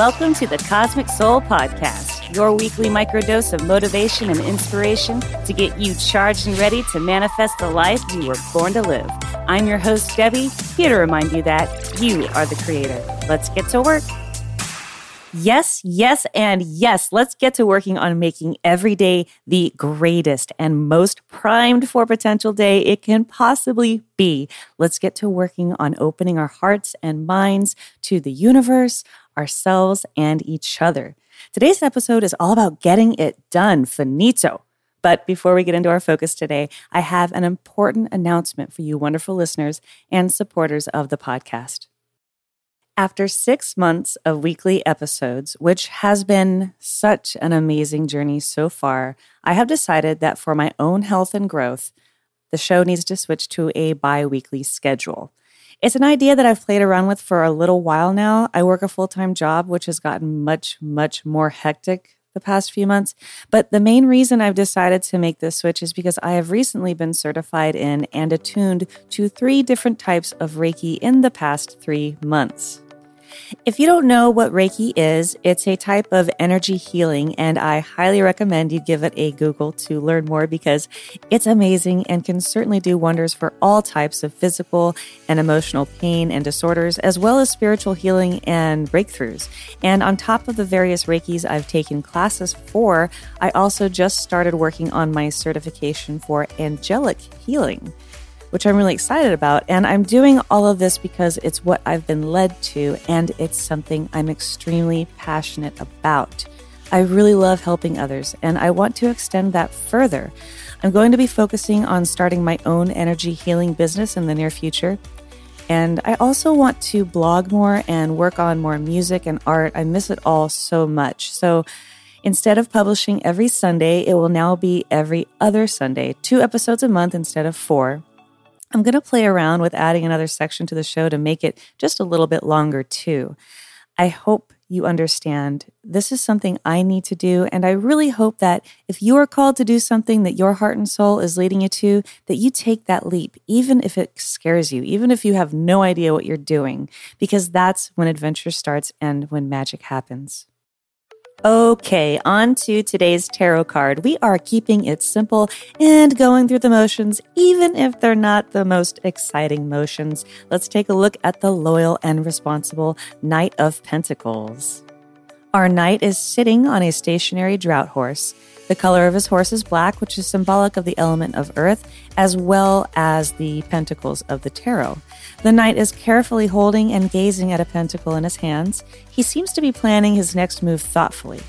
Welcome to the Cosmic Soul Podcast, your weekly microdose of motivation and inspiration to get you charged and ready to manifest the life you were born to live. I'm your host, Debbie, here to remind you that you are the creator. Let's get to work. Yes, yes, and yes. Let's get to working on making every day the greatest and most primed for potential day it can possibly be. Let's get to working on opening our hearts and minds to the universe, ourselves, and each other. Today's episode is all about getting it done, finito. But before we get into our focus today, I have an important announcement for you, wonderful listeners and supporters of the podcast. After six months of weekly episodes, which has been such an amazing journey so far, I have decided that for my own health and growth, the show needs to switch to a bi weekly schedule. It's an idea that I've played around with for a little while now. I work a full time job, which has gotten much, much more hectic the past few months. But the main reason I've decided to make this switch is because I have recently been certified in and attuned to three different types of Reiki in the past three months. If you don't know what Reiki is, it's a type of energy healing, and I highly recommend you give it a Google to learn more because it's amazing and can certainly do wonders for all types of physical and emotional pain and disorders, as well as spiritual healing and breakthroughs. And on top of the various Reikis I've taken classes for, I also just started working on my certification for angelic healing which I'm really excited about. And I'm doing all of this because it's what I've been led to, and it's something I'm extremely passionate about. I really love helping others, and I want to extend that further. I'm going to be focusing on starting my own energy healing business in the near future. And I also want to blog more and work on more music and art. I miss it all so much. So instead of publishing every Sunday, it will now be every other Sunday, two episodes a month instead of four. I'm going to play around with adding another section to the show to make it just a little bit longer, too. I hope you understand this is something I need to do. And I really hope that if you are called to do something that your heart and soul is leading you to, that you take that leap, even if it scares you, even if you have no idea what you're doing, because that's when adventure starts and when magic happens. Okay, on to today's tarot card. We are keeping it simple and going through the motions, even if they're not the most exciting motions. Let's take a look at the loyal and responsible Knight of Pentacles. Our knight is sitting on a stationary drought horse. The color of his horse is black, which is symbolic of the element of earth, as well as the pentacles of the tarot. The knight is carefully holding and gazing at a pentacle in his hands. He seems to be planning his next move thoughtfully.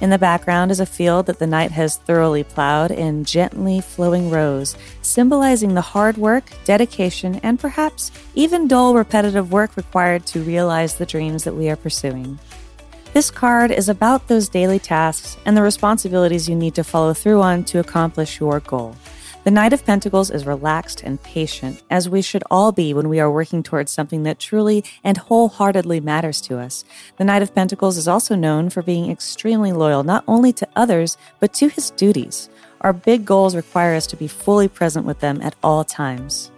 In the background is a field that the knight has thoroughly plowed in gently flowing rows, symbolizing the hard work, dedication, and perhaps even dull, repetitive work required to realize the dreams that we are pursuing. This card is about those daily tasks and the responsibilities you need to follow through on to accomplish your goal. The Knight of Pentacles is relaxed and patient, as we should all be when we are working towards something that truly and wholeheartedly matters to us. The Knight of Pentacles is also known for being extremely loyal not only to others, but to his duties. Our big goals require us to be fully present with them at all times.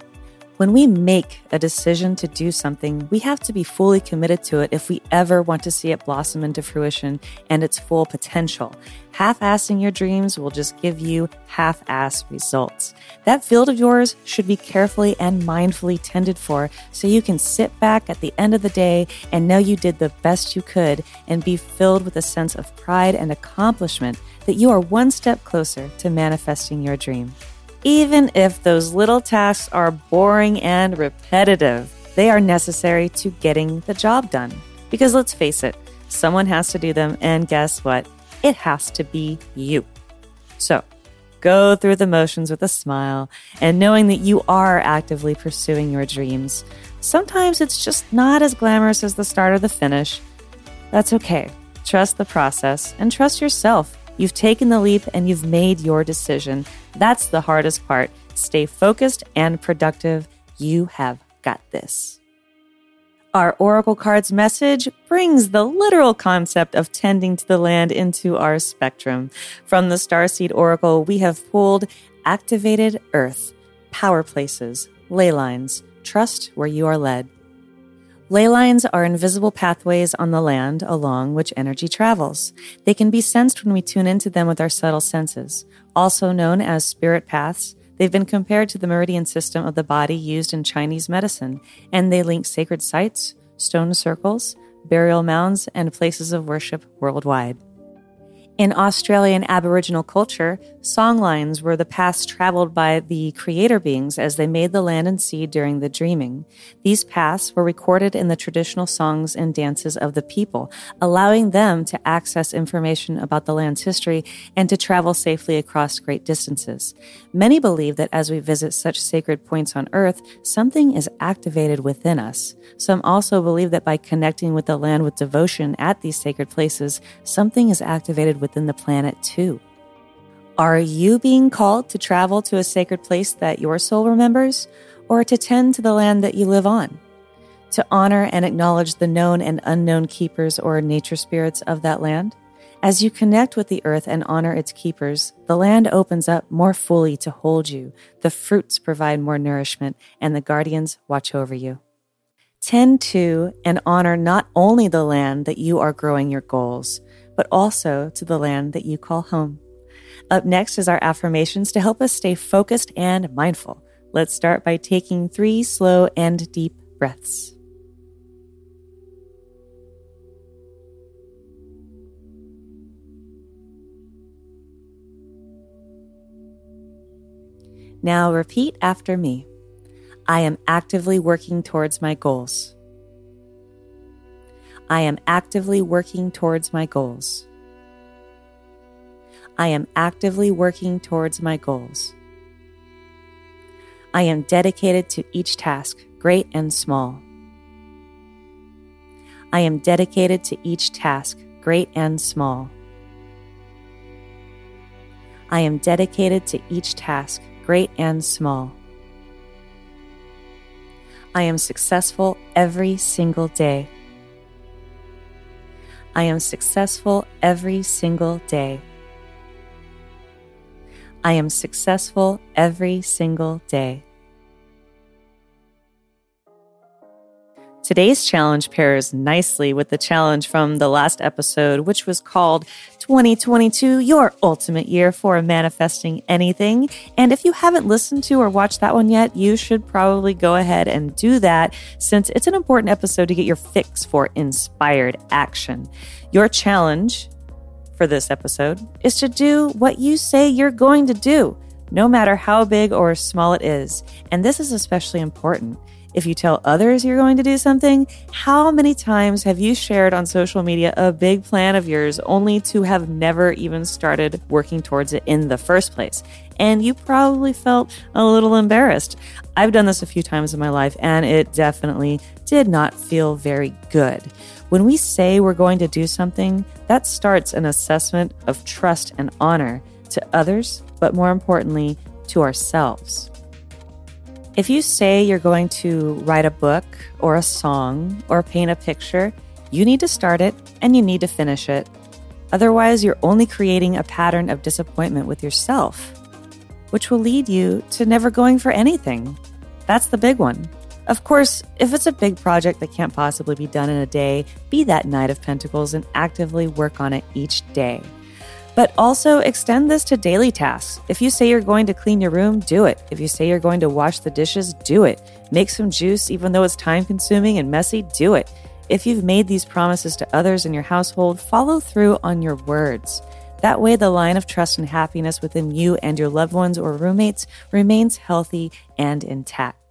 When we make a decision to do something, we have to be fully committed to it if we ever want to see it blossom into fruition and its full potential. Half assing your dreams will just give you half ass results. That field of yours should be carefully and mindfully tended for so you can sit back at the end of the day and know you did the best you could and be filled with a sense of pride and accomplishment that you are one step closer to manifesting your dream. Even if those little tasks are boring and repetitive, they are necessary to getting the job done. Because let's face it, someone has to do them, and guess what? It has to be you. So, go through the motions with a smile and knowing that you are actively pursuing your dreams. Sometimes it's just not as glamorous as the start or the finish. That's okay. Trust the process and trust yourself You've taken the leap and you've made your decision. That's the hardest part. Stay focused and productive. You have got this. Our Oracle cards message brings the literal concept of tending to the land into our spectrum. From the Starseed Oracle, we have pulled activated earth, power places, ley lines, trust where you are led. Ley lines are invisible pathways on the land along which energy travels. They can be sensed when we tune into them with our subtle senses. Also known as spirit paths, they've been compared to the meridian system of the body used in Chinese medicine, and they link sacred sites, stone circles, burial mounds, and places of worship worldwide. In Australian Aboriginal culture, songlines were the paths traveled by the creator beings as they made the land and sea during the dreaming. These paths were recorded in the traditional songs and dances of the people, allowing them to access information about the land's history and to travel safely across great distances. Many believe that as we visit such sacred points on earth, something is activated within us. Some also believe that by connecting with the land with devotion at these sacred places, something is activated within the planet too. Are you being called to travel to a sacred place that your soul remembers, or to tend to the land that you live on? To honor and acknowledge the known and unknown keepers or nature spirits of that land? As you connect with the earth and honor its keepers, the land opens up more fully to hold you, the fruits provide more nourishment, and the guardians watch over you. Tend to and honor not only the land that you are growing your goals, but also to the land that you call home. Up next is our affirmations to help us stay focused and mindful. Let's start by taking three slow and deep breaths. Now repeat after me. I am actively working towards my goals. I am actively working towards my goals. I am actively working towards my goals. I am dedicated to each task, great and small. I am dedicated to each task, great and small. I am dedicated to each task, great and small. I am successful every single day. I am successful every single day. I am successful every single day. Today's challenge pairs nicely with the challenge from the last episode, which was called 2022, Your Ultimate Year for Manifesting Anything. And if you haven't listened to or watched that one yet, you should probably go ahead and do that since it's an important episode to get your fix for inspired action. Your challenge for this episode is to do what you say you're going to do, no matter how big or small it is. And this is especially important if you tell others you're going to do something, how many times have you shared on social media a big plan of yours only to have never even started working towards it in the first place? And you probably felt a little embarrassed. I've done this a few times in my life, and it definitely did not feel very good. When we say we're going to do something, that starts an assessment of trust and honor to others, but more importantly, to ourselves. If you say you're going to write a book or a song or paint a picture, you need to start it and you need to finish it. Otherwise, you're only creating a pattern of disappointment with yourself, which will lead you to never going for anything. That's the big one. Of course, if it's a big project that can't possibly be done in a day, be that Knight of Pentacles and actively work on it each day. But also extend this to daily tasks. If you say you're going to clean your room, do it. If you say you're going to wash the dishes, do it. Make some juice, even though it's time consuming and messy, do it. If you've made these promises to others in your household, follow through on your words. That way, the line of trust and happiness within you and your loved ones or roommates remains healthy and intact.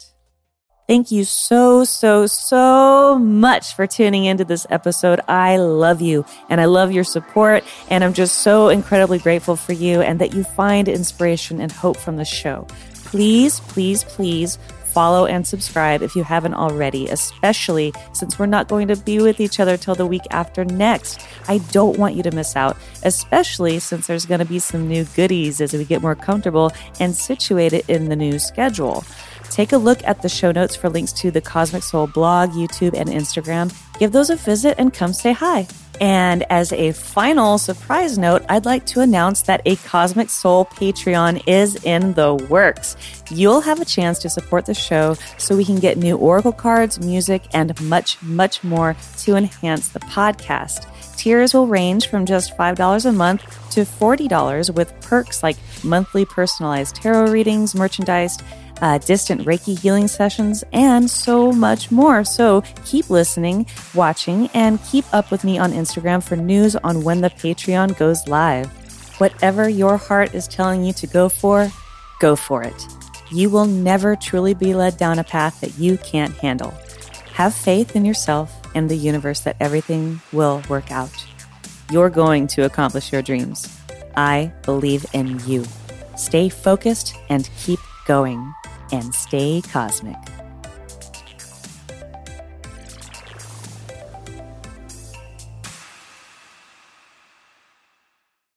Thank you so, so, so much for tuning into this episode. I love you and I love your support. And I'm just so incredibly grateful for you and that you find inspiration and hope from the show. Please, please, please follow and subscribe if you haven't already, especially since we're not going to be with each other till the week after next. I don't want you to miss out, especially since there's going to be some new goodies as we get more comfortable and situated in the new schedule. Take a look at the show notes for links to the Cosmic Soul blog, YouTube, and Instagram. Give those a visit and come say hi. And as a final surprise note, I'd like to announce that a Cosmic Soul Patreon is in the works. You'll have a chance to support the show so we can get new Oracle cards, music, and much, much more to enhance the podcast. Tiers will range from just $5 a month to $40 with perks like monthly personalized tarot readings, merchandise, uh, distant Reiki healing sessions, and so much more. So keep listening, watching, and keep up with me on Instagram for news on when the Patreon goes live. Whatever your heart is telling you to go for, go for it. You will never truly be led down a path that you can't handle. Have faith in yourself and the universe that everything will work out. You're going to accomplish your dreams. I believe in you. Stay focused and keep going and stay cosmic.